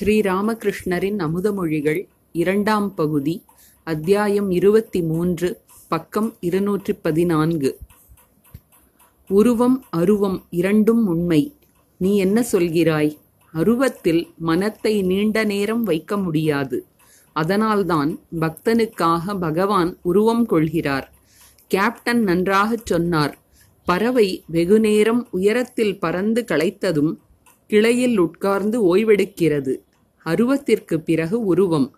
ஸ்ரீராமகிருஷ்ணரின் அமுதமொழிகள் இரண்டாம் பகுதி அத்தியாயம் இருபத்தி மூன்று பக்கம் இருநூற்றி பதினான்கு உருவம் அருவம் இரண்டும் உண்மை. நீ என்ன சொல்கிறாய்? அருவத்தில் மனத்தை நீண்ட நேரம் வைக்க முடியாது. அதனால்தான் பக்தனுக்காக பகவான் உருவம் கொள்கிறார். கேப்டன் நன்றாகச் சொன்னார். பறவை வெகுநேரம் உயரத்தில் பறந்து களைத்ததும் கிளையில் உட்கார்ந்து ஓய்வெடுக்கிறது. அருவத்திற்கு பிறகு உருவம்.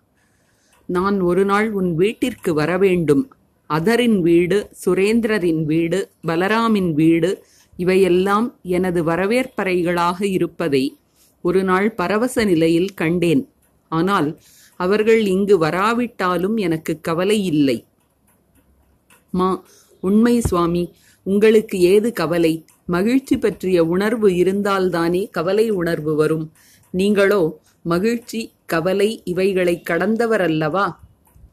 நான் ஒரு நாள் உன் வீட்டிற்கு வரவேண்டும் அதரின் வீடு சுரேந்திரரின் வீடு பலராமின் வீடு இவையெல்லாம் எனது வரவேற்பறைகளாக இருப்பதை ஒரு நாள் பரவச நிலையில் கண்டேன். ஆனால் அவர்கள் இங்கு வராவிட்டாலும் எனக்கு கவலை இல்லை. மா உண்மை சுவாமி உங்களுக்கு ஏது கவலை? மகிழ்ச்சி பற்றிய உணர்வு இருந்தால்தானே கவலை உணர்வு வரும். நீங்களோ மகிழ்ச்சி கவலை இவைகளை கடந்தவரல்லவா?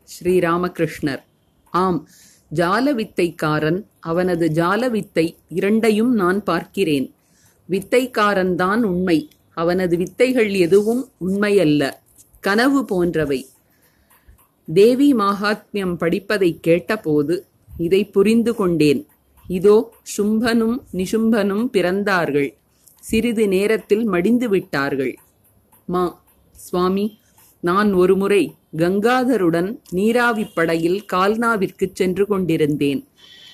ஸ்ரீராமகிருஷ்ணர். ஆம் ஜாலவித்தைக்காரன் அவனது ஜாலவித்தை இரண்டையும் நான் பார்க்கிறேன். வித்தைக்காரன்தான் உண்மை அவனது வித்தைகள் எதுவும் உண்மையல்ல. கனவு போன்றவை. தேவி மாகாத்மியம் படிப்பதைக் கேட்டபோது இதை புரிந்து கொண்டேன். இதோ சும்பனும் நிசும்பனும் பிறந்தார்கள். சிறிது நேரத்தில் மடிந்து விட்டார்கள். மா சுவாமி நான் ஒருமுறை கங்காதருடன் நீராவி படகில் கால்னாவிற்குச் சென்று கொண்டிருந்தேன்.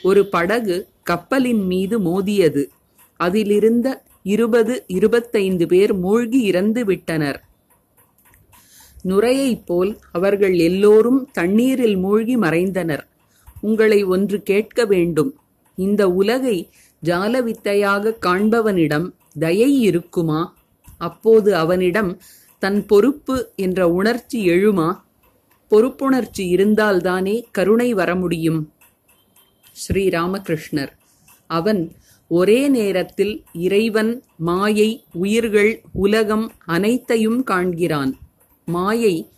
ஒரு படகு கப்பலின் மீது மோதியது. அதிலிருந்த இருபது இருபத்தைந்து பேர் மூழ்கி இறந்து விட்டனர். நுரையைப் போல் அவர்கள் எல்லோரும் தண்ணீரில் மூழ்கி மறைந்தனர். உங்களை ஒன்று கேட்க வேண்டும். இந்த உலகை ஜாலவித்தையாக காண்பவனிடம் தயை இருக்குமா? அப்போது அவனிடம் தன் பொறுப்பு என்ற உணர்ச்சி எழுமா? பொறுப்புணர்ச்சி இருந்தால்தானே கருணை வர முடியும். ஸ்ரீராமகிருஷ்ணர். அவன் ஒரே நேரத்தில் இறைவன் மாயை உயிர்கள் உலகம் அனைத்தையும் காண்கிறான். மாயை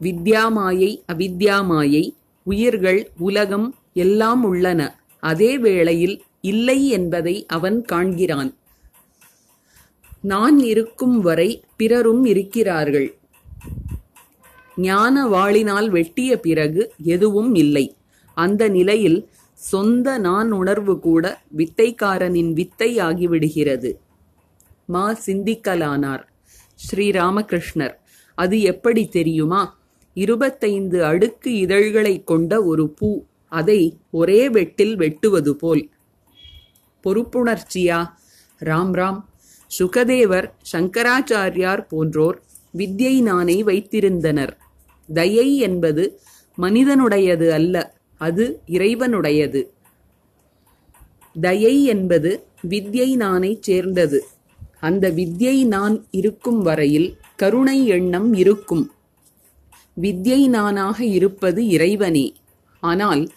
வித்யாமாயை அவித்யாமாயை உயிர்கள் உலகம் எல்லாம் உள்ளன. அதே வேளையில் இல்லை என்பதை அவன் காண்கிறான். நான் இருக்கும் வரை பிறரும் இருக்கிறார்கள். ஞான வாளினால் வெட்டிய பிறகு எதுவும் இல்லை. அந்த நிலையில் சொந்த நான் உணர்வு கூட வித்தைக்காரனின் வித்தை ஆகிவிடுகிறது. மா சிந்திக்கலானார். ஸ்ரீராமகிருஷ்ணர் அது எப்படி தெரியுமா? இருபத்தைந்து அடுக்கு இதழ்களை கொண்ட ஒரு பூ. அதை ஒரே வெட்டில் வெட்டுவது போல். பொறுப்புணர்ச்சியா? ராம் ராம். சுகதேவர் சங்கராச்சாரியார் போன்றோர் வித்யை நானை வைத்திருந்தனர். தயை என்பது மனிதனுடையது அல்ல அது இறைவனுடையது. தயை என்பது வித்யை நானை சேர்ந்தது. அந்த வித்யை நான் இருக்கும் வரையில் கருணை எண்ணம் இருக்கும். வித்யை நானாக இருப்பது இறைவனே. ஆனால்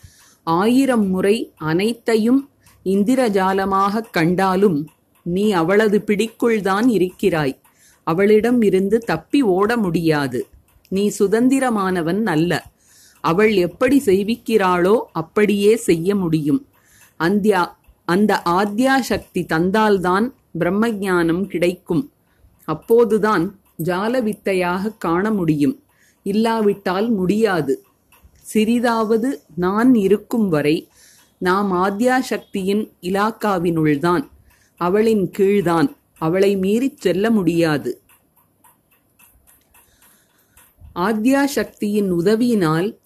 ஆயிரம் முறை அனைத்தையும் இந்திரஜாலமாகக் கண்டாலும் நீ அவளது பிடிக்குள்தான் இருக்கிறாய். அவளிடம் இருந்து தப்பி ஓட முடியாது. நீ சுதந்திரமானவன் அல்ல. அவள் எப்படி செய்விக்கிறாளோ அப்படியே செய்ய முடியும். அந்தியா அந்த ஆத்யா சக்தி தந்தால்தான் பிரம்மஞானம் கிடைக்கும். அப்போதுதான் ஜாலவித்தையாக காண முடியும். இல்லாவிட்டால் முடியாது. சிறிதாவது நான் இருக்கும் வரை நாம் ஆத்யா சக்தியின் இலாக்காவினுள்தான் அவளின் கீழ்தான் அவளை மீறிச் செல்ல முடியாது. ஆத்யா சக்தியின் உதவியினால்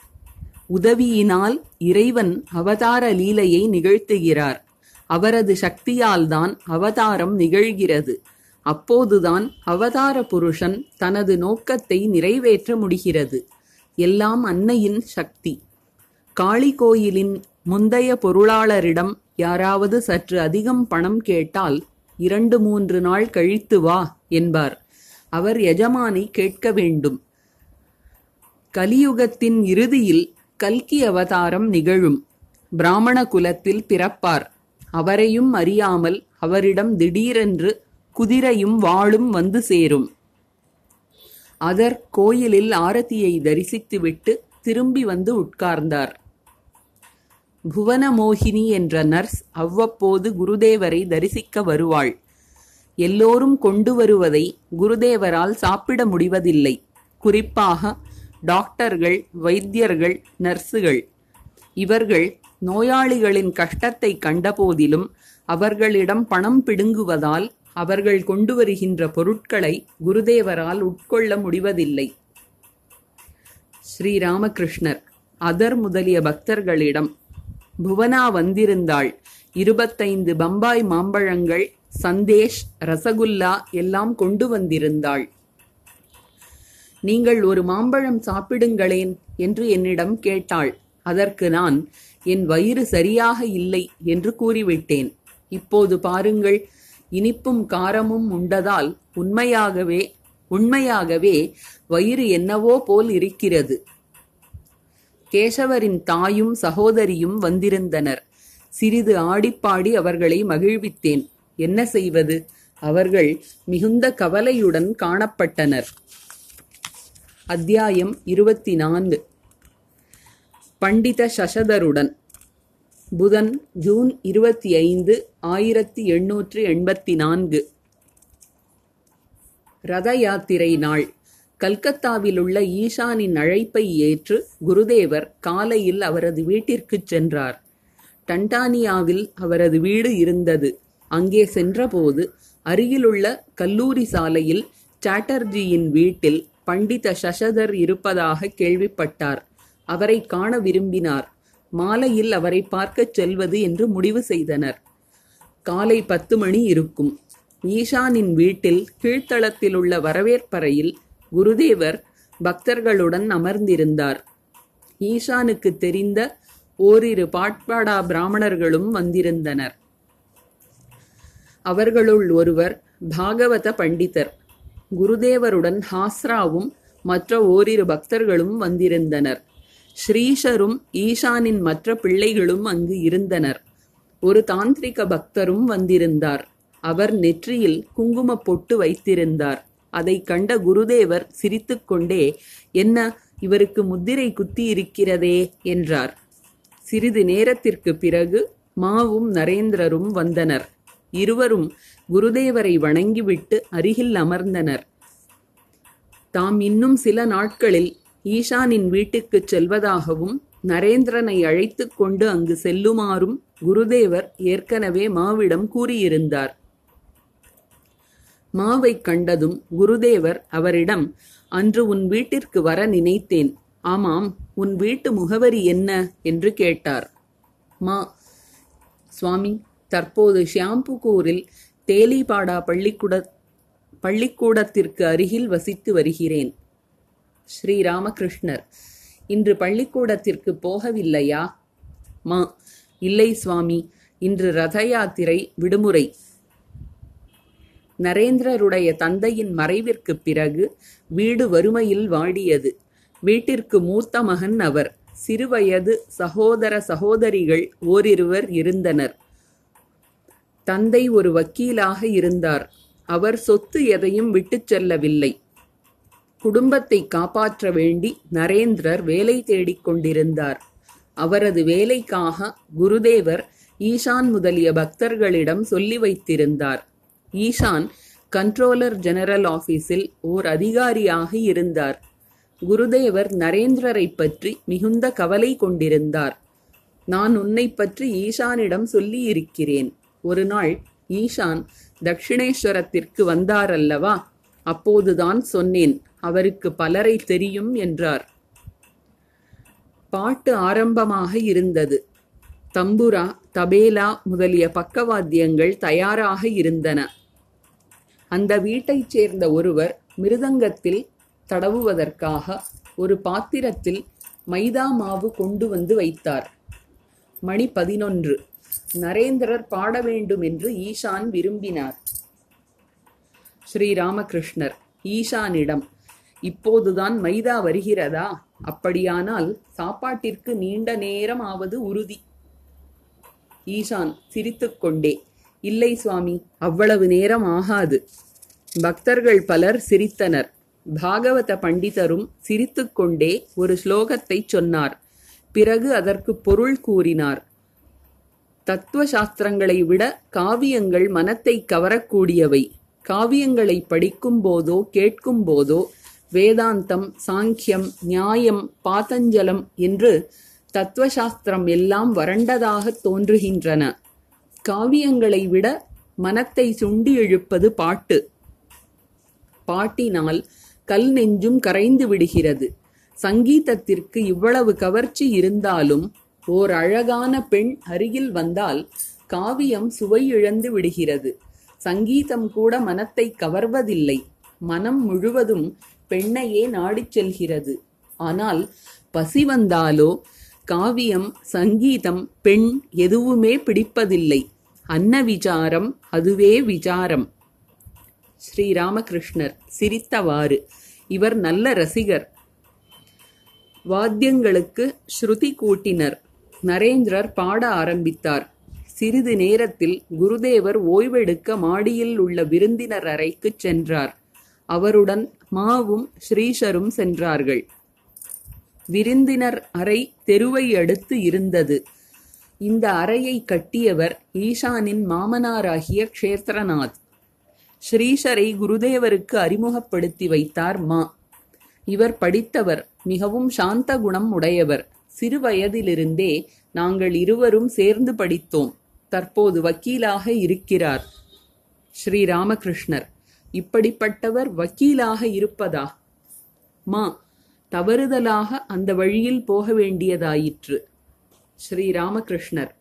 உதவியினால் இறைவன் அவதார லீலையை நிகழ்த்துகிறார். அவரது சக்தியால்தான் அவதாரம் நிகழ்கிறது. அப்போதுதான் அவதார புருஷன் தனது நோக்கத்தை நிறைவேற்ற முடிகிறது. எல்லாம் அன்னையின் சக்தி. காளி கோயிலின் முந்தைய பொருளாளரிடம் யாராவது சற்று அதிகம் பணம் கேட்டால் இரண்டு மூன்று நாள் கழித்து வா என்பார். அவர் எஜமானை கேட்க வேண்டும். கலியுகத்தின் இறுதியில் கல்கி அவதாரம் நிகழும். பிராமண குலத்தில் பிறப்பார். அவரையும் அறியாமல் அவரிடம் திடீரென்று குதிரையும் வாளும் வந்து சேரும். அதர் கோயிலில் ஆரத்தியை தரிசித்துவிட்டு திரும்பி வந்து உட்கார்ந்தார். புவனமோகினி என்ற நர்ஸ் அவ்வப்போது குருதேவரை தரிசிக்க வருவாள். எல்லோரும் கொண்டு வருவதை குருதேவரால் சாப்பிட முடிவதில்லை. குறிப்பாக டாக்டர்கள் வைத்தியர்கள் நர்ஸுகள் இவர்கள் நோயாளிகளின் கஷ்டத்தை கண்டபோதிலும் அவர்களிடம் பணம் பிடுங்குவதால் அவர்கள் கொண்டு வருகின்ற பொருட்களை குருதேவரால் உட்கொள்ள முடிவதில்லை. ஸ்ரீராமகிருஷ்ணர் அதர் முதலிய பக்தர்களிடம் புவனா வந்திருந்தாள். இருபத்தைந்து பம்பாய் மாம்பழங்கள் சந்தேஷ் ரசகுல்லா எல்லாம் கொண்டு வந்திருந்தாள். நீங்கள் ஒரு மாம்பழம் சாப்பிடுங்களேன் என்று என்னிடம் கேட்டாள். அதற்கு நான் என் வயிறு சரியாக இல்லை என்று கூறிவிட்டேன். இப்போது பாருங்கள் இனிப்பும் காரமும் உண்டதால் உண்மையாகவே உண்மையாகவே வயிறு என்னவோ போல் இருக்கிறது. கேசவரின் தாயும் சகோதரியும் வந்திருந்தனர். சிறிது ஆடிப்பாடி அவர்களை மகிழ்வித்தேன். என்ன செய்வது? அவர்கள் மிகுந்த கவலையுடன் காணப்பட்டனர். அத்தியாயம் இருபத்தி நான்கு பண்டித சசதருடன். புதன் ஜூன் இருபத்தி ஐந்து ஆயிரத்தி எண்ணூற்று எண்பத்தி நான்கு. ரத யாத்திரை நாள். கல்கத்தாவில் உள்ள ஈஷானின் அழைப்பை ஏற்று குருதேவர் காலையில் அவரது வீட்டிற்குச் சென்றார். டண்டானியாவில் அவரது வீடு இருந்தது. அங்கே சென்றபோது அருகிலுள்ள கல்லூரி சாலையில் சாட்டர்ஜியின் வீட்டில் பண்டித சசதர் இருப்பதாக கேள்விப்பட்டார். அவரை காண விரும்பினார். மாலையில் அவரை பார்க்கச் செல்வது என்று முடிவு செய்தனர். காலை பத்து மணி இருக்கும். ஈஷானின் வீட்டில் கீழ்த்தளத்தில் உள்ள வரவேற்பறையில் குருதேவர் பக்தர்களுடன் அமர்ந்திருந்தார். ஈஷானுக்கு தெரிந்த ஓரிரு பாட்பாடா பிராமணர்களும் வந்திருந்தனர். அவர்களுள் ஒருவர் பாகவத பண்டிதர். குருதேவருடன் ஹாஸ்ராவும் மற்ற ஓரிரு பக்தர்களும் வந்திருந்தனர். ஸ்ரீஷரும் ஈஷானின் மற்ற பிள்ளைகளும் அங்கு இருந்தனர். ஒரு தாந்திரிக பக்தரும் வந்திருந்தார். அவர் நெற்றியில் குங்குமப் பொட்டு வைத்திருந்தார். அதைக் கண்ட குருதேவர் சிரித்துக்கொண்டே என்ன இவருக்கு முத்திரை குத்தி இருக்கிறதே என்றார். சிறிது நேரத்திற்கு பிறகு மாவும் நரேந்திரரும் வந்தனர். இருவரும் குருதேவரை வணங்கிவிட்டு அருகில் அமர்ந்தனர். தாம் இன்னும் சில நாட்களில் ஈஷானின் வீட்டுக்குச் செல்வதாகவும் நரேந்திரனை அழைத்துக் கொண்டு அங்கு செல்லுமாறும் குருதேவர் ஏற்கனவே மாவிடம் கூறியிருந்தார். மாவைக் கண்டதும் குருதேவர் அவரிடம் அன்று உன் வீட்டிற்கு வர நினைத்தேன். ஆமாம் உன் வீட்டு முகவரி என்ன? என்று கேட்டார். மா சுவாமி தற்போது ஷியாம்புகூரில் தேலிபாடா பள்ளிக்கூட பள்ளிக்கூடத்திற்கு அருகில் வசித்து வருகிறேன். ஸ்ரீராமகிருஷ்ணர். இன்று பள்ளிக்கூடத்திற்கு போகவில்லையா? மா இல்லை சுவாமி இன்று ரத யாத்திரை விடுமுறை. நரேந்திரருடைய தந்தையின் மறைவிற்குப் பிறகு வீடு வறுமையில் வாடியது. வீட்டிற்கு மூத்த மகன் அவர். சிறுவயது சகோதர சகோதரிகள் ஓரிருவர் இருந்தனர். தந்தை ஒரு வக்கீலாக இருந்தார். அவர் சொத்து எதையும் விட்டுச் செல்லவில்லை. குடும்பத்தை காப்பாற்ற வேண்டி நரேந்திரர் வேலை தேடிக் கொண்டிருந்தார். அவரது வேலைக்காக குருதேவர் ஈஷான் முதலிய பக்தர்களிடம் சொல்லி வைத்திருந்தார். ஈஷான் கண்ட்ரோலர் ஜெனரல் ஆபீஸில் ஓர் அதிகாரியாக இருந்தார். குருதேவர் நரேந்திரரை பற்றி மிகுந்த கவலை கொண்டிருந்தார். நான் உன்னை பற்றி ஈஷானிடம் சொல்லி இருக்கிறேன் ஒரு நாள் ஈஷான் தட்சிணேஸ்வரத்திற்கு வந்தாரல்லவா? அப்போதுதான் சொன்னேன். அவருக்கு பலரை தெரியும் என்றார். பாட்டு ஆரம்பமாக இருந்தது. தம்புரா தபேலா முதலிய பக்கவாத்தியங்கள் தயாராக இருந்தன. அந்த வீட்டைச் சேர்ந்த ஒருவர் மிருதங்கத்தில் தடவுவதற்காக ஒரு பாத்திரத்தில் மைதா மாவு கொண்டு வந்து வைத்தார். மணி பதினொன்று. நரேந்திரர் பாட வேண்டும் என்று ஈஷான் விரும்பினார். ஸ்ரீராமகிருஷ்ணர் ஈஷானிடம் இப்போதுதான் மைதா வருகிறதா? அப்படியானால் சாப்பாட்டிற்கு நீண்ட நேரம் ஆவது உறுதி. ஈஷான் சிரித்துக்கொண்டே இல்லை சுவாமி அவ்வளவு நேரம் ஆகாது. பக்தர்கள் பலர் சிரித்தனர். பாகவத பண்டிதரும் சிரித்துக்கொண்டே ஒரு ஸ்லோகத்தைச் சொன்னார். பிறகு அதற்கு பொருள் கூறினார். தத்துவ சாஸ்திரங்களை விட காவியங்கள் மனத்தை கவரக்கூடியவை. காவியங்களை படிக்கும் போதோ கேட்கும் போதோ வேதாந்தம் சாங்கியம் நியாயம் பாதஞ்சலம் என்று தத்துவசாஸ்திரம் எல்லாம் வறண்டதாகத் தோன்றுகின்றன. காவியங்களை விட மனத்தை சுண்டி இழுப்பது பாட்டு. பாட்டினால் கல் நெஞ்சும் கரைந்து விடுகிறது. சங்கீதத்திற்கு இவ்வளவு கவர்ச்சி இருந்தாலும் ஓர் அழகான பெண் அருகில் வந்தால் காவியம் சுவை இழந்து விடுகிறது. சங்கீதம் கூட மனத்தை கவர்வதில்லை. மனம் முழுவதும் பெண்ணையே நாடிச் செல்கிறது. ஆனால் பசி வந்தாலோ காவியம் சங்கீதம் பெண் எதுவுமே பிடிப்பதில்லை. அன்ன விசாரம் அதுவே விசாரம். ஸ்ரீராமகிருஷ்ணர் சிரித்தவாறு இவர் நல்ல ரசிகர். வாத்தியங்களுக்கு ஸ்ருதி கூட்டினர். நரேந்திரர் பாட ஆரம்பித்தார். சிறிது நேரத்தில் குருதேவர் ஓய்வெடுக்க மாடியில் உள்ள விருந்தினர் அறைக்குச் சென்றார். அவருடன் மாவும் ஸ்ரீஷரும் சென்றார்கள். விருந்தினர் அறை தெருவை அடுத்து இருந்தது. இந்த அறையை கட்டியவர் ஈஷானின் மாமனாராகிய க்ஷேத்திரநாத். ஸ்ரீஷரை குருதேவருக்கு அறிமுகப்படுத்தி வைத்தார் மா. இவர் படித்தவர் மிகவும் சாந்த குணம் உடையவர். சிறு வயதிலிருந்தே நாங்கள் இருவரும் சேர்ந்து படித்தோம். தற்போது வக்கீலாக இருக்கிறார். ஸ்ரீ ராமகிருஷ்ணர் இப்படிப்பட்டவர் வக்கீலாக இருப்பதா? மா தவறுதலாக அந்த வழியில் போக வேண்டியதாயிற்று. ஸ்ரீ ராமகிருஷ்ணர்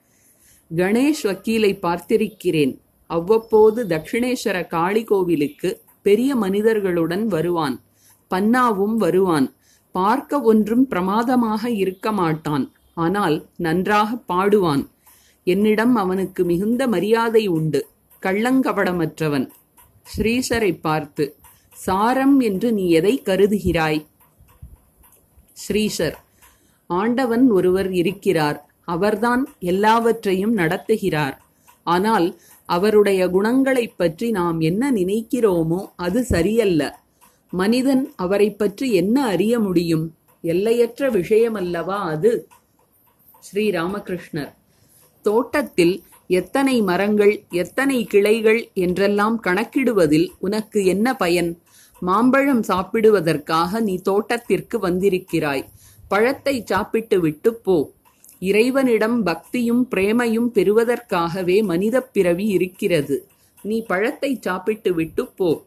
கணேஷ் வக்கீலை பார்த்திருக்கிறேன். அவ்வப்போது தட்சிணேஸ்வர காளி கோவிலுக்கு பெரிய மனிதர்களுடன் வருவான். பன்னாவும் வருவான். பார்க்க ஒன்றும் பிரமாதமாக இருக்க மாட்டான். ஆனால் நன்றாக பாடுவான். என்னிடம் அவனுக்கு மிகுந்த மரியாதை உண்டு. கள்ளங்கபடமற்றவன். ஸ்ரீசரை பார்த்து சாரம் என்று நீ எதை கருதுகிறாய்? ஸ்ரீசர் ஆண்டவன் ஒருவர் இருக்கிறார். அவர்தான் எல்லாவற்றையும் நடத்துகிறார். ஆனால் அவருடைய குணங்களைப் பற்றி நாம் என்ன நினைக்கிறோமோ அது சரியல்ல. மனிதன் அவரை பற்றி என்ன அறிய முடியும்? எல்லையற்ற விஷயமல்லவா அது? ஸ்ரீ ராமகிருஷ்ணர் தோட்டத்தில் எத்தனை மரங்கள் எத்தனை கிளைகள் என்றெல்லாம் கணக்கிடுவதில் உனக்கு என்ன பயன்? மாம்பழம் சாப்பிடுவதற்காக நீ தோட்டத்திற்கு வந்திருக்கிறாய். பழத்தை சாப்பிட்டு விட்டு போ. இறைவனிடம் பக்தியும் பிரேமையும் பெறுவதற்காகவே மனிதப் பிறவி இருக்கிறது. நீ பழத்தை சாப்பிட்டு விட்டு போ.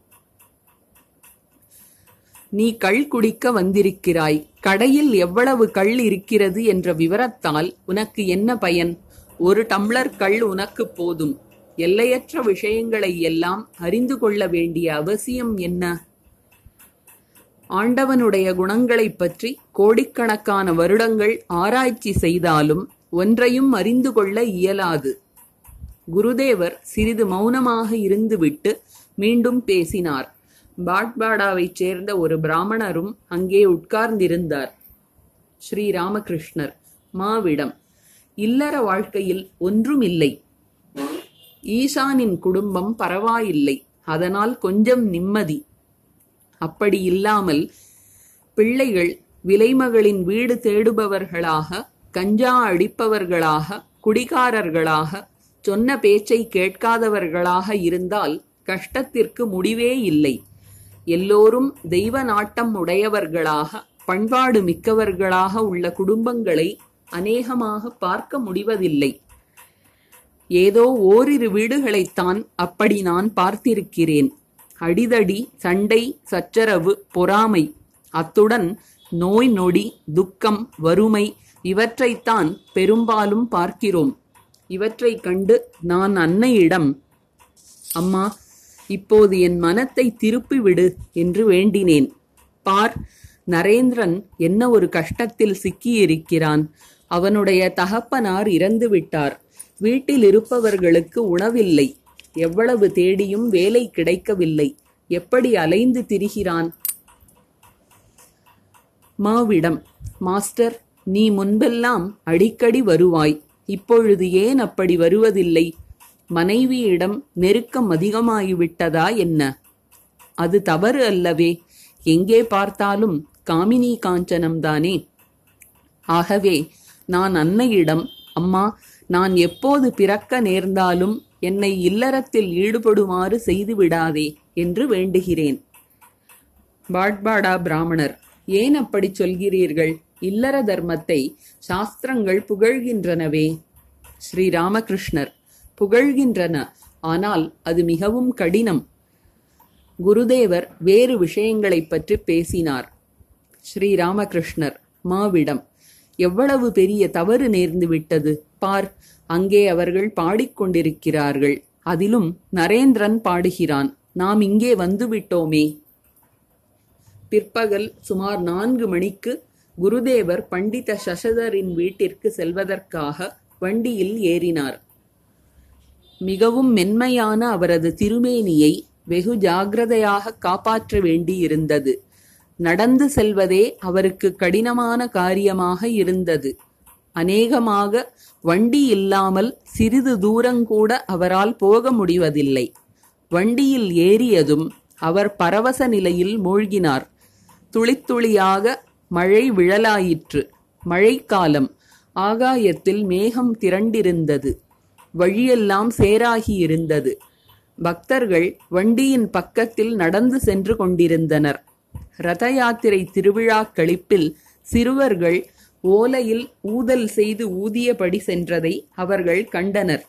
நீ கள் குடிக்க வந்திருக்கிறாய். கடையில் எவ்வளவு கள் இருக்கிறது என்ற விவரத்தால் உனக்கு என்ன பயன்? ஒரு டம்ளர் கள் உனக்கு போதும். எல்லையற்ற விஷயங்களை எல்லாம் அறிந்து கொள்ள வேண்டிய அவசியம் என்ன? ஆண்டவனுடைய குணங்களைப் பற்றி கோடிக்கணக்கான வருடங்கள் ஆராய்ச்சி செய்தாலும் ஒன்றையும் அறிந்து கொள்ள இயலாது. குருதேவர் சிறிது மௌனமாக இருந்துவிட்டு மீண்டும் பேசினார். பாட்பாடாவைச் சேர்ந்த ஒரு பிராமணரும் அங்கே உட்கார்ந்திருந்தார். ஸ்ரீ ராமகிருஷ்ணர் மாவிடம் இல்லற வாழ்க்கையில் ஒன்றும் இல்லை. ஈசானின் குடும்பம் பரவாயில்லை. அதனால் கொஞ்சம் நிம்மதி. அப்படி இல்லாமல் பிள்ளைகள் விலைமகளின் வீடு தேடுபவர்களாக கஞ்சா அடிப்பவர்களாக குடிகாரர்களாக சொன்ன பேச்சை கேட்காதவர்களாக இருந்தால் கஷ்டத்திற்கு முடிவே இல்லை. எல்லோரும் தெய்வ நாட்டம் உடையவர்களாக பண்பாடு மிக்கவர்களாக உள்ள குடும்பங்களை அநேகமாக பார்க்க முடிவதில்லை. ஏதோ ஓரிரு வீடுகளைத்தான் அப்படி நான் பார்த்திருக்கிறேன். அடிதடி சண்டை சச்சரவு பொறாமை அத்துடன் நோய் நொடி துக்கம் வறுமை இவற்றைத்தான் பெரும்பாலும் பார்க்கிறோம். இவற்றை கண்டு நான் அன்னையிடம் அம்மா இப்போது என் மனத்தை திருப்பிவிடு என்று வேண்டினேன். பார் நரேந்திரன் என்ன ஒரு கஷ்டத்தில் சிக்கியிருக்கிறான். அவனுடைய தகப்பனார் இறந்து விட்டார். வீட்டில் இருப்பவர்களுக்கு உணவில்லை. எவ்வளவு தேடியும் வேலை கிடைக்கவில்லை. எப்படி அலைந்து திரிகிறான்? மாவிடம் மாஸ்டர் நீ முன்பெல்லாம் அடிக்கடி வருவாய். இப்பொழுது ஏன் அப்படி வருவதில்லை? மனைவியிடம் நெருக்கம் அதிகமாகிவிட்டதா என்ன? அது தவறு அல்லவே. எங்கே பார்த்தாலும் காமினி காஞ்சனம்தானே. ஆகவே நான் அன்னையிடம் அம்மா நான் எப்போது பிறக்க நேர்ந்தாலும் என்னை இல்லறத்தில் ஈடுபடுமாறு செய்து விடாதே என்று வேண்டுகிறேன். பாட்பாடா பிராமணர் ஏன் அப்படி சொல்கிறீர்கள்? இல்லற தர்மத்தை சாஸ்திரங்கள் புகழ்கின்றனவே. ஸ்ரீ ராமகிருஷ்ணர் புகழ்கின்றன ஆனால் அது மிகவும் கடினம். குருதேவர் வேறு விஷயங்களைப் பற்றி பேசினார். ஸ்ரீ ராமகிருஷ்ணர் மாவிடம் எவ்வளவு பெரிய தவறு நேர்ந்து விட்டது? பார் அங்கே அவர்கள் பாடிக்கொண்டிருக்கிறார்கள். அதிலும் நரேந்திரன் பாடுகிறான். நாம் இங்கே வந்துவிட்டோமே. பிற்பகல் சுமார் நான்கு மணிக்கு குருதேவர் பண்டித சசதரின் வீட்டிற்கு செல்வதற்காக வண்டியில் ஏறினார். மிகவும் மென்மையான அவரது திருமேனியை வெகு ஜாகிரதையாக காப்பாற்ற வேண்டியிருந்தது. நடந்து செல்வதே அவருக்கு கடினமான காரியமாக இருந்தது. அநேகமாக வண்டி இல்லாமல் சிறிது தூரங்கூட அவரால் போக முடிவதில்லை. வண்டியில் ஏறியதும் அவர் பரவச நிலையில் மூழ்கினார். துளித்துளியாக மழை விழலாயிற்று. மழைக்காலம். ஆகாயத்தில் மேகம் திரண்டிருந்தது. வழியெல்லாம் சேராகியிருந்தது. பக்தர்கள் வண்டியின் பக்கத்தில் நடந்து சென்று கொண்டிருந்தனர். ரத யாத்திரை திருவிழா கழிப்பில் சிறுவர்கள் ஓலையில் ஊதல் செய்து ஊதியபடி சென்றதை அவர்கள் கண்டனர்.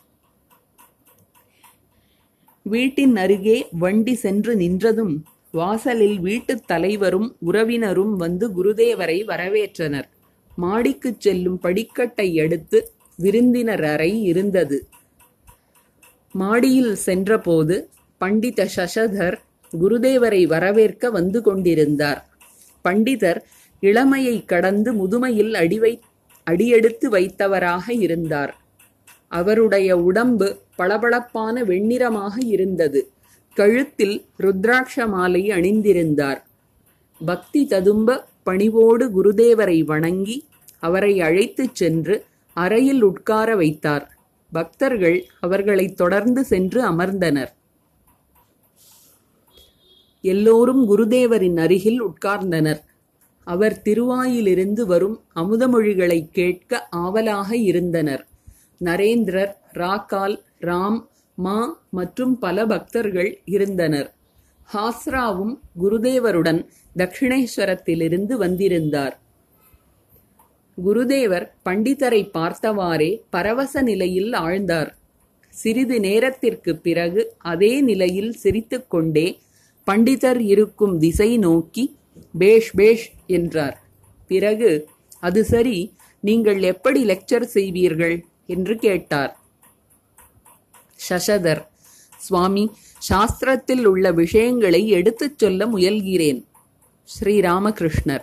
வீட்டின் அருகே வண்டி சென்று நின்றதும் வாசலில் வீட்டுத் தலைவரும் உறவினரும் வந்து குருதேவரை வரவேற்றனர். மாடிக்குச் செல்லும் படிக்கட்டை எடுத்து விருந்தினர் அறை இருந்தது. மாடியில் சென்றபோது பண்டித சசதர் குருதேவரை வரவேற்க வந்து கொண்டிருந்தார். பண்டிதர் இளமையை கடந்து முதுமையில் அடிவை அடியெடுத்து வைத்தவராக இருந்தார். அவருடைய உடம்பு பளபளப்பான வெண்ணிறமாக இருந்தது. கழுத்தில் ருத்ராட்ச மாலை அணிந்திருந்தார். பக்தி ததும்ப பணிவோடு குருதேவரை வணங்கி அவரை அழைத்துச் சென்று அறையில் உட்கார வைத்தார். பக்தர்கள் அவர்களைத் தொடர்ந்து சென்று அமர்ந்தனர். எல்லோரும் குருதேவரின் அருகில் உட்கார்ந்தனர். அவர் திருவாயிலிருந்து வரும் அமுதமொழிகளைக் கேட்க ஆவலாக இருந்தனர். நரேந்திரர் ராக்கால் ராம் மா மற்றும் பல பக்தர்கள் இருந்தனர். ஹாஸ்ராவும் குருதேவருடன் தக்ஷிணேஸ்வரத்திலிருந்து வந்திருந்தார். குருதேவர் பண்டிதரை பார்த்தவாறே பரவச நிலையில் ஆழ்ந்தார். சிறிது நேரத்திற்குப் பிறகு அதே நிலையில் சிரித்துக்கொண்டே பண்டிதர் இருக்கும் திசை நோக்கி பேஷ் பேஷ் என்றார். பிறகு அது சரி நீங்கள் எப்படி லெக்சர் செய்வீர்கள்? என்று கேட்டார். சசதர் சுவாமி சாஸ்திரத்தில் உள்ள விஷயங்களை எடுத்துச் சொல்ல முயல்கிறேன். ஸ்ரீராமகிருஷ்ணர்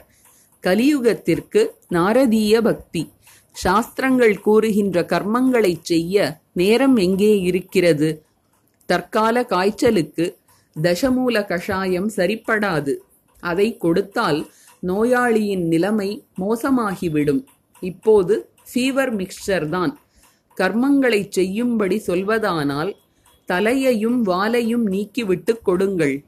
கலியுகத்திற்கு நாரதீய பக்தி. சாஸ்திரங்கள் கூறுகின்ற கர்மங்களைச் செய்ய நேரம் எங்கே இருக்கிறது? தற்கால காய்ச்சலுக்கு தசமூல கஷாயம் சரிப்படாது. அதை கொடுத்தால் நோயாளியின் நிலைமை மோசமாகிவிடும். இப்போது ஃபீவர் மிக்சர் தான். கர்மங்களைச் செய்யும்படி சொல்வதானால் தலையையும் வாலையும் நீக்கிவிட்டு கொடுங்கள்.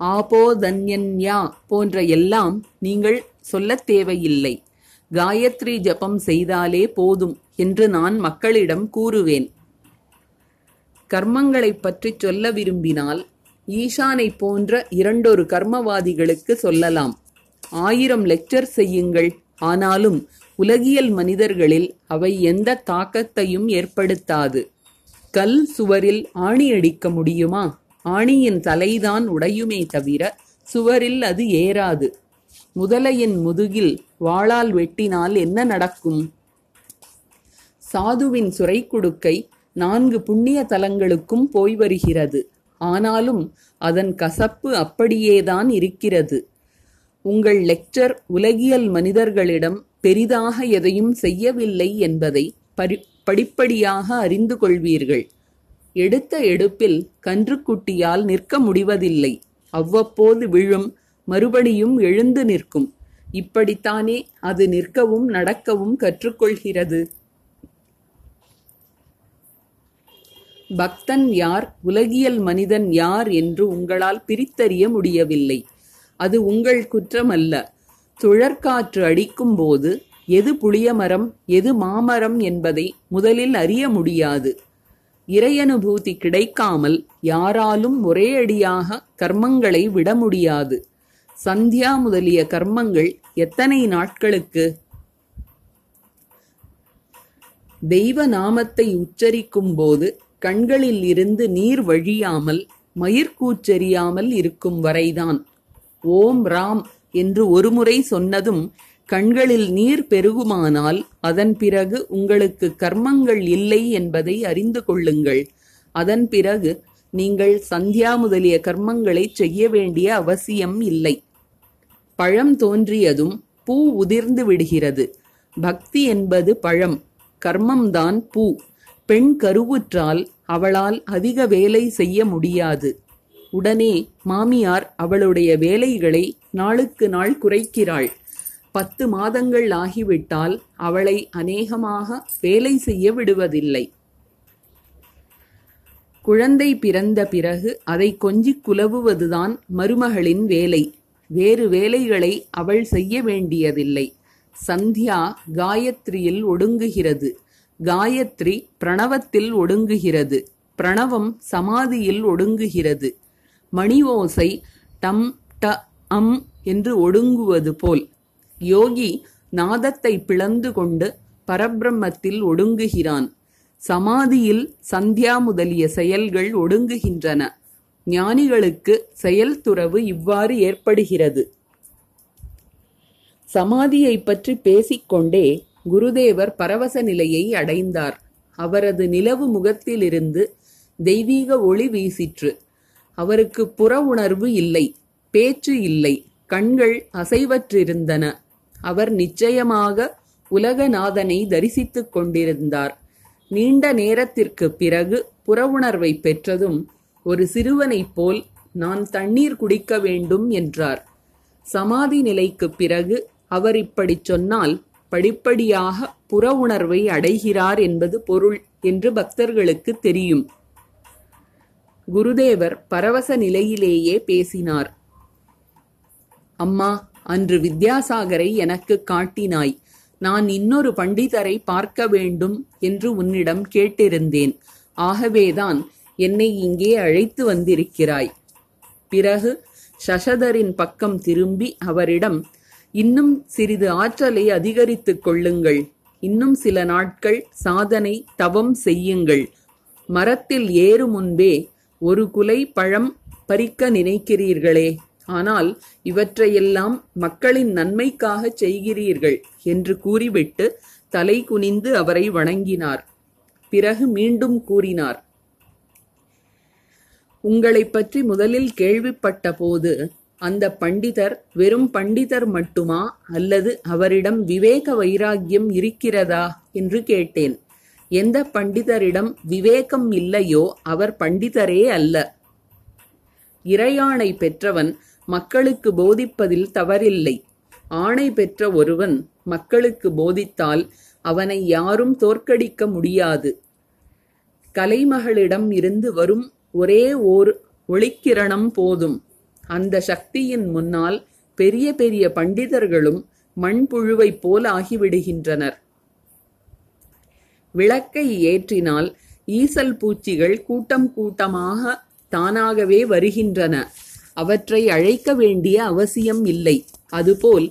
ஆபோதன்யன்யா போன்ற எல்லாம் நீங்கள் சொல்லத் தேவையில்லை. காயத்ரி ஜபம் செய்தாலே போதும் என்று நான் மக்களிடம் கூறுவேன். கர்மங்களைப் பற்றிச் சொல்ல விரும்பினால் ஈசானை போன்ற இரண்டொரு கர்மவாதிகளுக்கு சொல்லலாம். ஆயிரம் லெக்சர் செய்யுங்கள். ஆனாலும் உலகியல் மனிதர்களில் அவை எந்த தாக்கத்தையும் ஏற்படுத்தாது. கல் சுவரில் ஆணி அடிக்க முடியுமா? ஆணியின் தலைதான் உடையுமே தவிர சுவரில் அது ஏறாது. முதலையின் முதுகில் வாளால் வெட்டினால் என்ன நடக்கும்? சாதுவின் சுரை குடுக்கை நான்கு புண்ணிய தலங்களுக்கும் போய் வருகிறது. ஆனாலும் அதன் கசப்பு அப்படியேதான் இருக்கிறது. உங்கள் லெக்சர் உலகியல் மனிதர்களிடம் பெரிதாக எதையும் செய்யவில்லை என்பதை பரி படிப்படியாக அறிந்து கொள்வீர்கள். எடுத்த எடுப்பில் கன்றுக்குட்டியால் நிற்க முடிவதில்லை. அவ்வப்போது விழும் மறுபடியும் எழுந்து நிற்கும். இப்படித்தானே அது நிற்கவும் நடக்கவும் கற்றுக்கொள்கிறது. பக்தன் யார் உலகியல் மனிதன் யார் என்று உங்களால் பிரித்தறிய முடியவில்லை. அது உங்கள் குற்றமல்ல. சுழற்காற்று அடிக்கும்போது எது புளியமரம் எது மாமரம் என்பதை முதலில் அறிய முடியாது. இறையனுபூதி கிடைக்காமல் யாராலும் ஒரே அடியாக கர்மங்களை விட முடியாது. சந்தியா முதலிய கர்மங்கள் எத்தனை நாட்களுக்கு? தெய்வ நாமத்தை உச்சரிக்கும் போது கண்களில் இருந்து நீர் வழியாமல் மயிர்கூச்செறியாமல் இருக்கும் வரைதான். ஓம் ராம் என்று ஒருமுறை சொன்னதும் கண்களில் நீர் பெருகுமானால் அதன் பிறகு உங்களுக்கு கர்மங்கள் இல்லை என்பதை அறிந்து கொள்ளுங்கள். அதன் பிறகு நீங்கள் சந்தியா முதலிய கர்மங்களை செய்ய வேண்டிய அவசியம் இல்லை. பழம் தோன்றியதும் பூ உதிர்ந்து விடுகிறது. பக்தி என்பது பழம் கர்மம்தான் பூ. பெண் கருவுற்றால் அவளால் அதிக வேலை செய்ய முடியாது. உடனே மாமியார் அவளுடைய வேலைகளை நாளுக்கு நாள் குறைக்கிறாள். பத்து மாதங்கள் ஆகிவிட்டால் அவளை அநேகமாக வேலை செய்ய விடுவதில்லை. குழந்தை பிறந்த பிறகு அதை கொஞ்சிக் குலவுவதுதான் மருமகளின் வேலை. வேறு வேலைகளை அவள் செய்ய வேண்டியதில்லை. சந்தியா காயத்ரியில் ஒடுங்குகிறது. காயத்ரி பிரணவத்தில் ஒடுங்குகிறது. பிரணவம் சமாதியில் ஒடுங்குகிறது. மணி ஓசை டம் ட அம் என்று ஒடுங்குவது போல். யோகி நாதத்தை பிளந்து கொண்டு பரபிரம்மத்தில் ஒடுங்குகிறான். சமாதியில் சந்தியா முதலிய செயல்கள் ஒடுங்குகின்றன. ஞானிகளுக்கு செயல் துறவு இவ்வாறு ஏற்படுகிறது. சமாதியை பற்றி பேசிக்கொண்டே குருதேவர் பரவச நிலையை அடைந்தார். அவரது நிலவு முகத்திலிருந்து தெய்வீக ஒளி வீசிற்று. அவருக்கு புற உணர்வு இல்லை பேச்சு இல்லை கண்கள் அசைவற்றிருந்தன. அவர் நிச்சயமாக உலகநாதனை தரிசித்துக் கொண்டிருந்தார். நீண்ட நேரத்திற்கு பிறகு புறவுணர்வை பெற்றதும் ஒரு சிறுவனைப் போல் நான் தண்ணீர் குடிக்க வேண்டும் என்றார். சமாதி நிலைக்கு பிறகு அவர் இப்படிச் சொன்னால் படிப்படியாக புற உணர்வை அடைகிறார் என்பது பொருள் என்று பக்தர்களுக்கு தெரியும். குருதேவர் பரவச நிலையிலேயே பேசினார். அம்மா அன்று வித்யாசாகரை எனக்கு காட்டினாய். நான் இன்னொரு பண்டிதரை பார்க்க வேண்டும் என்று உன்னிடம் கேட்டிருந்தேன். ஆகவேதான் என்னை இங்கே அழைத்து வந்திருக்கிறாய். பிறகு சசதரின் பக்கம் திரும்பி அவரிடம் இன்னும் சிறிது ஆற்றலை அதிகரித்துக் கொள்ளுங்கள். இன்னும் சில நாட்கள் சாதனை தவம் செய்யுங்கள். மரத்தில் ஏறு முன்பே ஒரு குலை பழம் பறிக்க நினைக்கிறீர்களே. ஆனால் இவற்றையெல்லாம் மக்களின் நன்மைக்காகச் செய்கிறீர்கள் என்று கூறிவிட்டு தலை குனிந்து அவரை வணங்கினார். பிறகு மீண்டும் கூறினார் உங்களைப் பற்றி முதலில் கேள்விப்பட்ட போது அந்த பண்டிதர் வெறும் பண்டிதர் மட்டுமா? அல்லது அவரிடம் விவேக வைராக்கியம் இருக்கிறதா? என்று கேட்டேன். எந்த பண்டிதரிடம் விவேகம் இல்லையோ அவர் பண்டிதரே அல்ல. இறையாணை பெற்றவன் மக்களுக்கு போதிப்பதில் தவறில்லை. ஆணை பெற்ற ஒருவன் மக்களுக்கு போதித்தால் அவனை யாரும் தோற்கடிக்க முடியாது. கலைமகளிடம் இருந்து வரும் ஒரே ஓர் ஒளிக்கிரணம் போதும். அந்த சக்தியின் முன்னால் பெரிய பெரிய பண்டிதர்களும் மண்புழுவைப் போல் ஆகிவிடுகின்றனர். விளக்கை ஏற்றினால் ஈசல் பூச்சிகள் கூட்டம் கூட்டமாக தானாகவே வருகின்றன. அவற்றை அழைக்க வேண்டிய அவசியம் இல்லை. அதுபோல்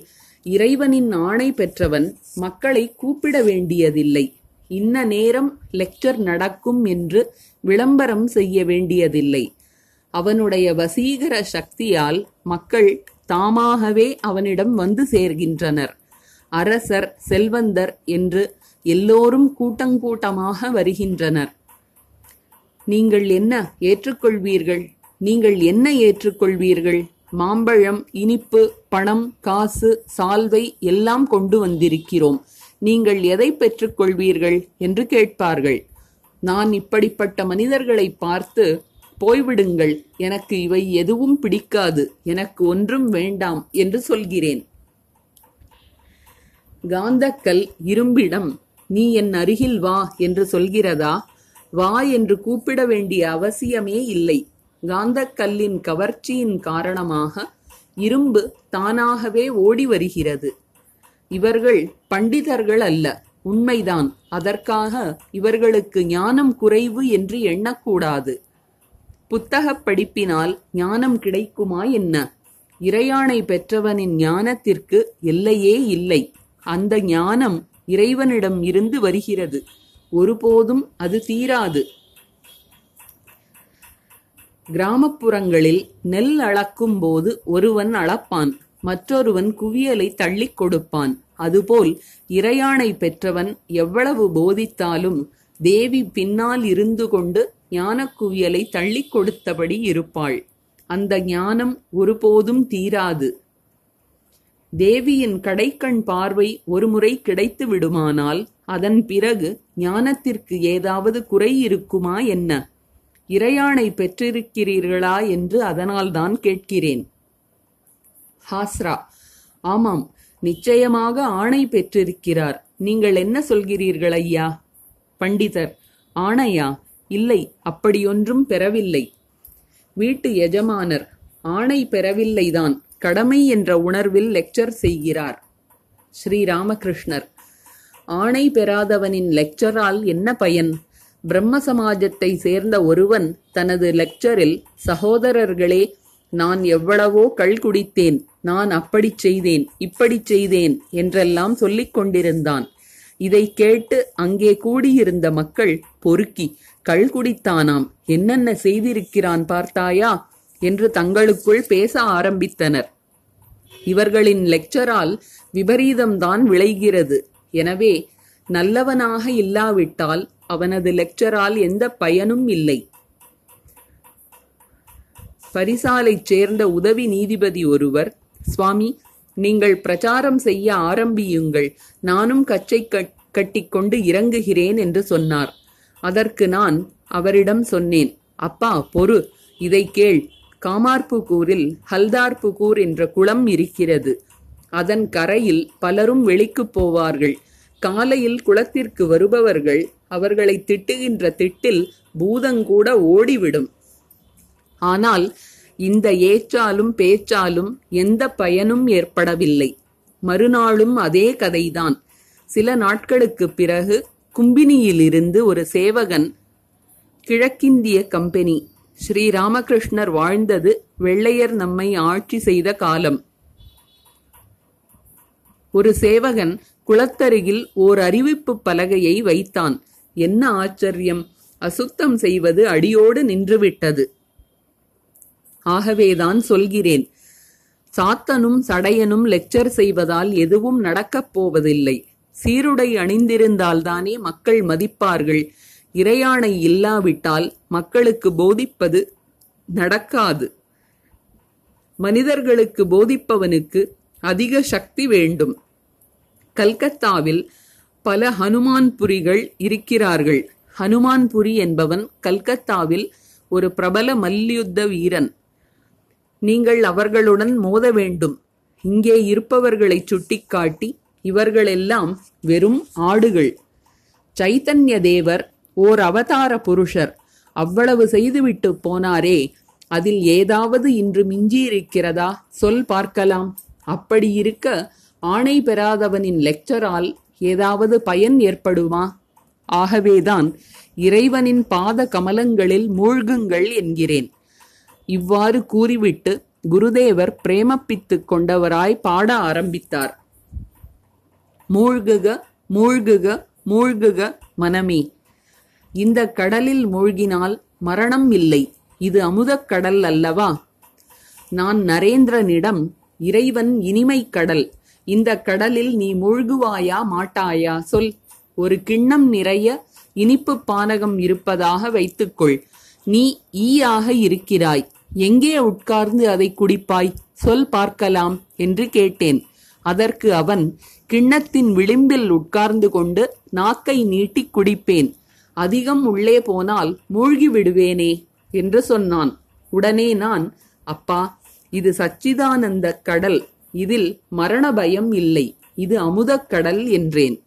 இறைவனின் ஆணை பெற்றவன் மக்களை கூப்பிட வேண்டியதில்லை. இன்ன நேரம் லெக்சர் நடக்கும் என்று விளம்பரம் செய்ய வேண்டியதில்லை. அவனுடைய வசீகர சக்தியால் மக்கள் தாமாகவே அவனிடம் வந்து சேர்கின்றனர். அரசர் செல்வந்தர் என்று எல்லோரும் கூட்டங்கூட்டமாக வருகின்றனர். நீங்கள் என்ன ஏற்றுக்கொள்வீர்கள்? நீங்கள் என்ன ஏற்றுக்கொள்வீர்கள்? மாம்பழம் இனிப்பு பணம் காசு சால்வை எல்லாம் கொண்டு வந்திருக்கிறோம். நீங்கள் எதை பெற்றுக்கொள்வீர்கள்? என்று கேட்பார்கள். நான் இப்படிப்பட்ட மனிதர்களை பார்த்து போய்விடுங்கள். எனக்கு இவை எதுவும் பிடிக்காது. எனக்கு ஒன்றும் வேண்டாம் என்று சொல்கிறேன். காந்தக்கல் இரும்பிடம் நீ என் அருகில் வா என்று சொல்கிறதா? வா என்று கூப்பிட வேண்டிய அவசியமே இல்லை. காந்தக்கல்லின் கவர்ச்சியின் காரணமாக இரும்பு தானாகவே ஓடி வருகிறது. இவர்கள் பண்டிதர்கள் அல்ல உண்மைதான். அதற்காக இவர்களுக்கு ஞானம் குறைவு என்று எண்ணக்கூடாது. புத்தகப் படிப்பினால் ஞானம் கிடைக்குமா என்ன? இறையாணை பெற்றவனின் ஞானத்திற்கு எல்லையே இல்லை. அந்த ஞானம் இறைவனிடம் இருந்து வருகிறது. ஒருபோதும் அது தீராது. கிராமப்புறங்களில் நெல் அளக்கும் போது ஒருவன் அளப்பான் மற்றொருவன் குவியலை தள்ளிக் கொடுப்பான். அதுபோல் இறையானை பெற்றவன் எவ்வளவு போதித்தாலும் தேவி பின்னால் இருந்து கொண்டு ஞான குவியலை தள்ளி கொடுத்தபடி இருப்பாள். அந்த ஞானம் ஒருபோதும் தீராது. தேவியின் கடைக்கண் பார்வை ஒருமுறை கிடைத்து விடுமானால் அதன் பிறகு ஞானத்திற்கு ஏதாவது குறை இருக்குமா என்ன? இறையாணை பெற்றிருக்கிறீர்களா என்று அதனால்தான் கேட்கிறேன். ஹாஸ்ரா ஆமாம் நிச்சயமாக ஆணை பெற்றிருக்கிறார். நீங்கள் என்ன சொல்கிறீர்கள் ஐயா? பண்டிதர் ஆணையா? இல்லை அப்படியொன்றும் பெறவில்லை. வீட்டு எஜமானர் ஆணை பெறவில்லைதான் கடமை என்ற உணர்வில் லெக்சர் செய்கிறார். ஸ்ரீராமகிருஷ்ணர் ஆணை பெறாதவனின் லெக்சரால் என்ன பயன்? பிரம்ம சமாஜத்தை சேர்ந்த ஒருவன் தனது லெக்சரில் சகோதரர்களே நான் எவ்வளவோ கள் குடித்தேன் நான் அப்படிச் செய்தேன் இப்படிச் செய்தேன் என்றெல்லாம் சொல்லிக் கொண்டிருந்தான். இதை கேட்டு அங்கே கூடியிருந்த மக்கள் பொறுக்கி கள் குடித்தானாம். என்னென்ன செய்திருக்கிறான் பார்த்தாயா? என்று தங்களுக்குள் பேச ஆரம்பித்தனர். இவர்களின் லெக்சரால் விபரீதம்தான் விளைகிறது. எனவே நல்லவனாக இல்லாவிட்டால் அவனது லெக்சரால் எந்த பயனும் இல்லை. பரிசாலைச் சேர்ந்த உதவி நீதிபதி ஒருவர் சுவாமி நீங்கள் பிரச்சாரம் செய்ய ஆரம்பியுங்கள். நானும் கச்சை கட்டிக்கொண்டு இறங்குகிறேன் என்று சொன்னார். அதற்கு நான் அவரிடம் சொன்னேன் அப்பா பொறு இதை கேள். காமார்புகூரில் ஹல்தார்புகூர் என்ற குளம் இருக்கிறது. அதன் கரையில் பலரும் வெளிக்குப் போவார்கள். காலையில் குளத்திற்கு வருபவர்கள் அவர்களை திட்டுகின்ற திட்டில் பூதங்கூட ஓடிவிடும். ஆனால் இந்த ஏற்றாலும் பேச்சாலும் எந்த பயனும் ஏற்படவில்லை. மறுநாளும் அதே கதைதான். சில நாட்களுக்குப் பிறகு கும்பினியிலிருந்து ஒரு சேவகன் கிழக்கிந்திய கம்பெனி ஸ்ரீராமகிருஷ்ணர் வாழ்ந்தது வெள்ளையர் நம்மை ஆட்சி செய்த காலம். ஒரு சேவகன் குளத்தருகில் ஓர் அறிவிப்பு பலகையை வைத்தான். என்ன ஆச்சரியம்! அசுத்தம் செய்வது அடியோடு நின்றுவிட்டது. ஆகவேதான் சொல்கிறேன் சாத்தனும் சடையனும் லெக்சர் செய்வதால் எதுவும் நடக்கப் போவதில்லை. சீருடை அணிந்திருந்தால்தானே மக்கள் மதிப்பார்கள். இறையாணை இல்லாவிட்டால் மக்களுக்கு போதிப்பது நடக்காது. மனிதர்களுக்கு போதிப்பவனுக்கு அதிக சக்தி வேண்டும். கல்கத்தாவில் பல ஹனுமான்புரிகள் இருக்கிறார்கள். ஹனுமான்புரி என்பவன் கல்கத்தாவில் ஒரு பிரபல மல்யுத்த வீரன். நீங்கள் அவர்களுடன் மோத வேண்டும். இங்கே இருப்பவர்களை சுட்டிக்காட்டி இவர்களெல்லாம் வெறும் ஆடுகள். சைத்தன்ய தேவர் ஓர் அவதார புருஷர். அவ்வளவு செய்துவிட்டு போனாரே அதில் ஏதாவது இன்று மிஞ்சியிருக்கிறதா சொல் பார்க்கலாம். அப்படி இருக்க ஆணை பெறாதவனின் லெக்சரால் ஏதாவது பயன் ஏற்படுமா? ஆகவேதான் இறைவனின் பாத கமலங்களில் மூழ்குங்கள் என்கிறேன். இவ்வாறு கூறிவிட்டு குருதேவர் பிரேமப்பித்து கொண்டவராய் பாட ஆரம்பித்தார். மூழ்குக மூழ்குக மூழ்குக மனமே. இந்த கடலில் மூழ்கினால் மரணம் இல்லை. இது அமுதக் கடல் அல்லவா? நான் நரேந்திரனிடம் இறைவன் இனிமை கடல் இந்த கடலில் நீ மூழ்குவாயா மாட்டாயா? சொல். ஒரு கிண்ணம் நிறைய இனிப்பு பானகம் இருப்பதாக வைத்துக்கொள். நீ ஈயாக இருக்கிறாய். எங்கே உட்கார்ந்து அதை குடிப்பாய்? சொல் பார்க்கலாம் என்று கேட்டேன். அதற்கு அவன் கிண்ணத்தின் விளிம்பில் உட்கார்ந்து கொண்டு நாக்கை நீட்டிக் குடிப்பேன். அதிகம் உள்ளே போனால் மூழ்கி விடுவேனே என்று சொன்னான். உடனே நான் அப்பா இது சச்சிதானந்த கடல். இதில் மரண பயம் இல்லை. இது அமுதக் கடல் என்றேன்.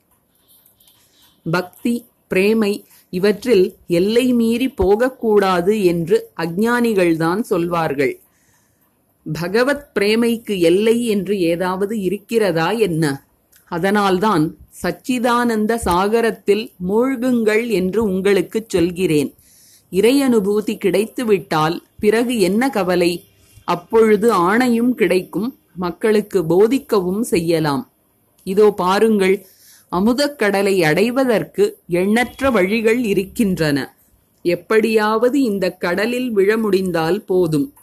பக்தி பிரேமை இவற்றில் எல்லை மீறி போகக்கூடாது என்று அஜ்ஞானிகள்தான் சொல்வார்கள். பகவத் பிரேமைக்கு எல்லை என்று ஏதாவது இருக்கிறதா என்ன? அதனால்தான் சச்சிதானந்த சாகரத்தில் மூழ்குங்கள் என்று உங்களுக்குச் சொல்கிறேன். இறையனுபூதி கிடைத்துவிட்டால் பிறகு என்ன கவலை? அப்பொழுது ஆணையும் கிடைக்கும் மக்களுக்கு போதிக்கவும் செய்யலாம். இதோ பாருங்கள் அமுதக்கடலை அடைவதற்கு எண்ணற்ற வழிகள் இருக்கின்றன. எப்படியாவது இந்த கடலில் விழ முடிந்தால் போதும்.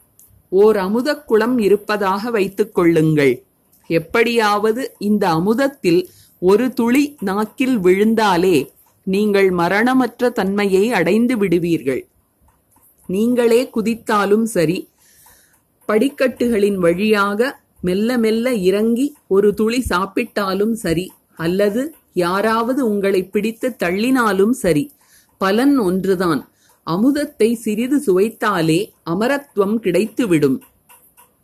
ஓர் அமுதக்குளம் இருப்பதாக வைத்துக் கொள்ளுங்கள். எப்படியாவது இந்த அமுதத்தில் ஒரு துளி நாக்கில் விழுந்தாலே நீங்கள் மரணமற்ற தன்மையை அடைந்து விடுவீர்கள். நீங்களே குதித்தாலும் சரி படிக்கட்டுகளின் வழியாக மெல்ல மெல்ல இறங்கி ஒரு துளி சாப்பிட்டாலும் சரி அல்லது யாராவது உங்களை பிடித்து தள்ளினாலும் சரி பலன் ஒன்றுதான். அமுதத்தை சிறிது சுவைத்தாலே அமரத்துவம் கிடைத்துவிடும்.